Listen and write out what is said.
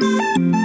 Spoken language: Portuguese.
Música